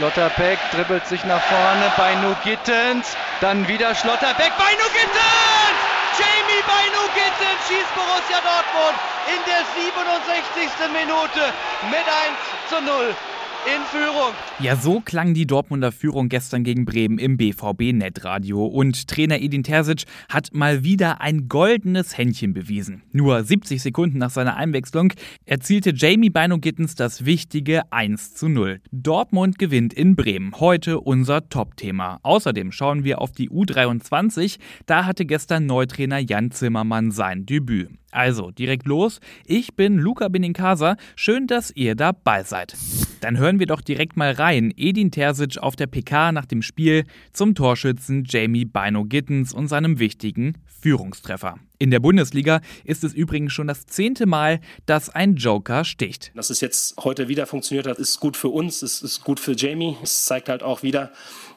Schlotterbeck dribbelt sich nach vorne bei Gittens. Dann wieder Schlotterbeck bei Gittens! Jamie Beinu Gittens schießt Borussia Dortmund in der 67. Minute mit 1 zu 0 in Führung. Ja, so klang die Dortmunder Führung gestern gegen Bremen im BVB Netradio. Und Trainer Edin Terzic hat mal wieder ein goldenes Händchen bewiesen. Nur 70 Sekunden nach seiner Einwechslung erzielte Jamie Bino Gittens das wichtige 1 zu 0. Dortmund gewinnt in Bremen. Heute unser Top-Thema. Außerdem schauen wir auf die U23. Da hatte gestern Neutrainer Jan Zimmermann sein Debüt. Also, direkt los. Ich bin Luca Benincasa. Schön, dass ihr dabei seid. Dann hören wir doch direkt mal rein. Edin Terzic auf der PK nach dem Spiel zum Torschützen Jamie Bino Gittens und seinem wichtigen Führungstreffer. In der Bundesliga ist es übrigens schon das zehnte Mal, dass ein Joker sticht. Dass es jetzt heute wieder funktioniert hat, ist gut für uns, es ist gut für Jamie. Es zeigt halt auch wieder,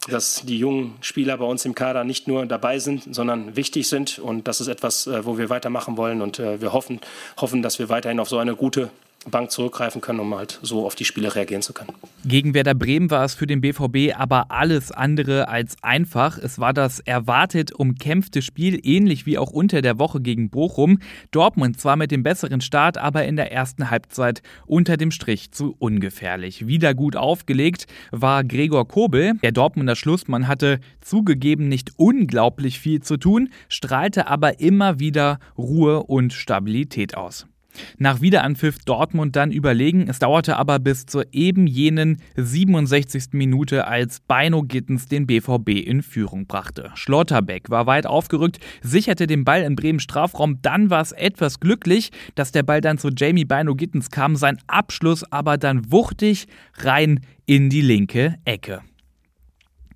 dass die jungen Spieler bei uns im Kader nicht nur dabei sind, sondern wichtig sind. Und das ist etwas, äh, wo wir weitermachen wollen. Und äh, wir hoffen, hoffen, dass wir weiterhin auf so eine gute Bank zurückgreifen können, um halt so auf die Spiele reagieren zu können. Gegen Werder Bremen war es für den BVB aber alles andere als einfach. Es war das erwartet umkämpfte Spiel, ähnlich wie auch unter der Woche gegen Bochum. Dortmund zwar mit dem besseren Start, aber in der ersten Halbzeit unter dem Strich zu ungefährlich. Wieder gut aufgelegt war Gregor Kobel. Der Dortmunder Schlussmann hatte zugegeben nicht unglaublich viel zu tun, strahlte aber immer wieder Ruhe und Stabilität aus. Nach Wiederanpfiff Dortmund dann überlegen, es dauerte aber bis zur eben jenen 67. Minute, als Beino Gittens den BVB in Führung brachte. Schlotterbeck war weit aufgerückt, sicherte den Ball in Bremen Strafraum, dann war es etwas glücklich, dass der Ball dann zu Jamie Beino Gittens kam, sein Abschluss aber dann wuchtig rein in die linke Ecke.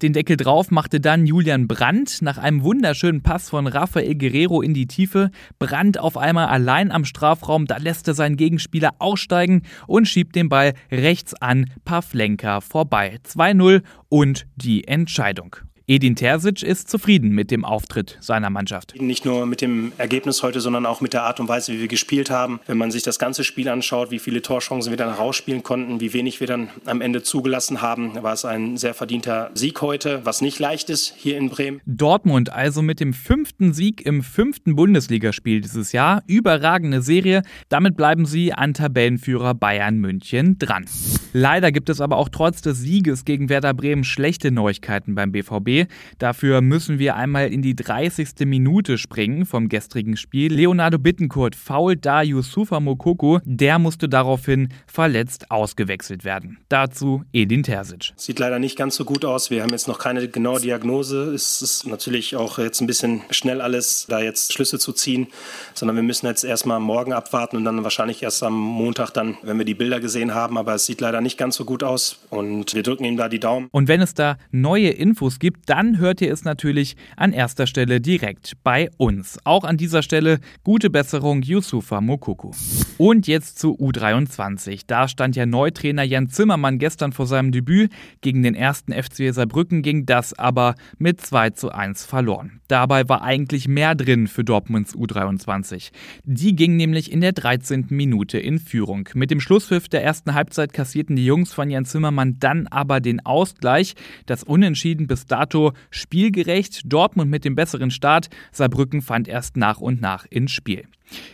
Den Deckel drauf machte dann Julian Brandt nach einem wunderschönen Pass von Rafael Guerrero in die Tiefe. Brandt auf einmal allein am Strafraum, da lässt er seinen Gegenspieler aussteigen und schiebt den Ball rechts an Pavlenka vorbei. 2-0 und die Entscheidung. Edin Terzic ist zufrieden mit dem Auftritt seiner Mannschaft. Nicht nur mit dem Ergebnis heute, sondern auch mit der Art und Weise, wie wir gespielt haben. Wenn man sich das ganze Spiel anschaut, wie viele Torchancen wir dann rausspielen konnten, wie wenig wir dann am Ende zugelassen haben, war es ein sehr verdienter Sieg heute, was nicht leicht ist hier in Bremen. Dortmund also mit dem fünften Sieg im fünften Bundesligaspiel dieses Jahr. Überragende Serie. Damit bleiben sie an Tabellenführer Bayern München dran. Leider gibt es aber auch trotz des Sieges gegen Werder Bremen schlechte Neuigkeiten beim BVB. Dafür müssen wir einmal in die 30. Minute springen vom gestrigen Spiel. Leonardo Bittencourt fault da Yusufa Mokoko. Der musste daraufhin verletzt ausgewechselt werden. Dazu Edin Terzic. Sieht leider nicht ganz so gut aus. Wir haben jetzt noch keine genaue Diagnose. Es ist natürlich auch jetzt ein bisschen schnell alles, da jetzt Schlüsse zu ziehen, sondern wir müssen jetzt erstmal morgen abwarten und dann wahrscheinlich erst am Montag dann, wenn wir die Bilder gesehen haben. Aber es sieht leider nicht ganz so gut aus und wir drücken ihm da die Daumen. Und wenn es da neue Infos gibt, dann hört ihr es natürlich an erster Stelle direkt bei uns. Auch an dieser Stelle gute Besserung Yusufa Mokuku. Und jetzt zu U23. Da stand ja Neutrainer Jan Zimmermann gestern vor seinem Debüt. Gegen den ersten FC Saarbrücken ging das aber mit 2 zu 1 verloren. Dabei war eigentlich mehr drin für Dortmunds U23. Die ging nämlich in der 13. Minute in Führung. Mit dem Schlusspfiff der ersten Halbzeit kassierten die Jungs von Jan Zimmermann dann aber den Ausgleich. Das Unentschieden bis dato spielgerecht. Dortmund mit dem besseren Start. Saarbrücken fand erst nach und nach ins Spiel.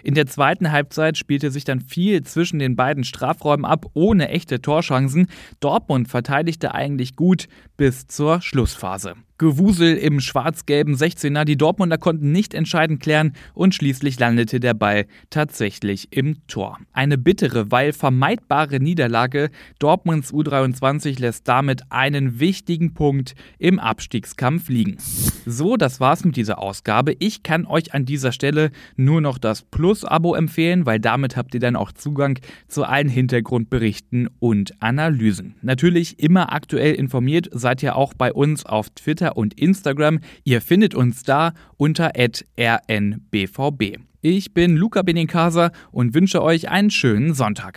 In der zweiten Halbzeit spielte sich dann viel zwischen den beiden Strafräumen ab, ohne echte Torchancen. Dortmund verteidigte eigentlich gut bis zur Schlussphase. Gewusel im schwarz-gelben 16er. Die Dortmunder konnten nicht entscheidend klären und schließlich landete der Ball tatsächlich im Tor. Eine bittere, weil vermeidbare Niederlage. Dortmunds U23 lässt damit einen wichtigen Punkt im Abstiegskampf liegen. So, das war's mit dieser Ausgabe. Ich kann euch an dieser Stelle nur noch Plus-Abo empfehlen, weil damit habt ihr dann auch Zugang zu allen Hintergrundberichten und Analysen. Natürlich immer aktuell informiert seid ihr auch bei uns auf Twitter und Instagram. Ihr findet uns da unter rnbvb. Ich bin Luca Benincasa und wünsche euch einen schönen Sonntag.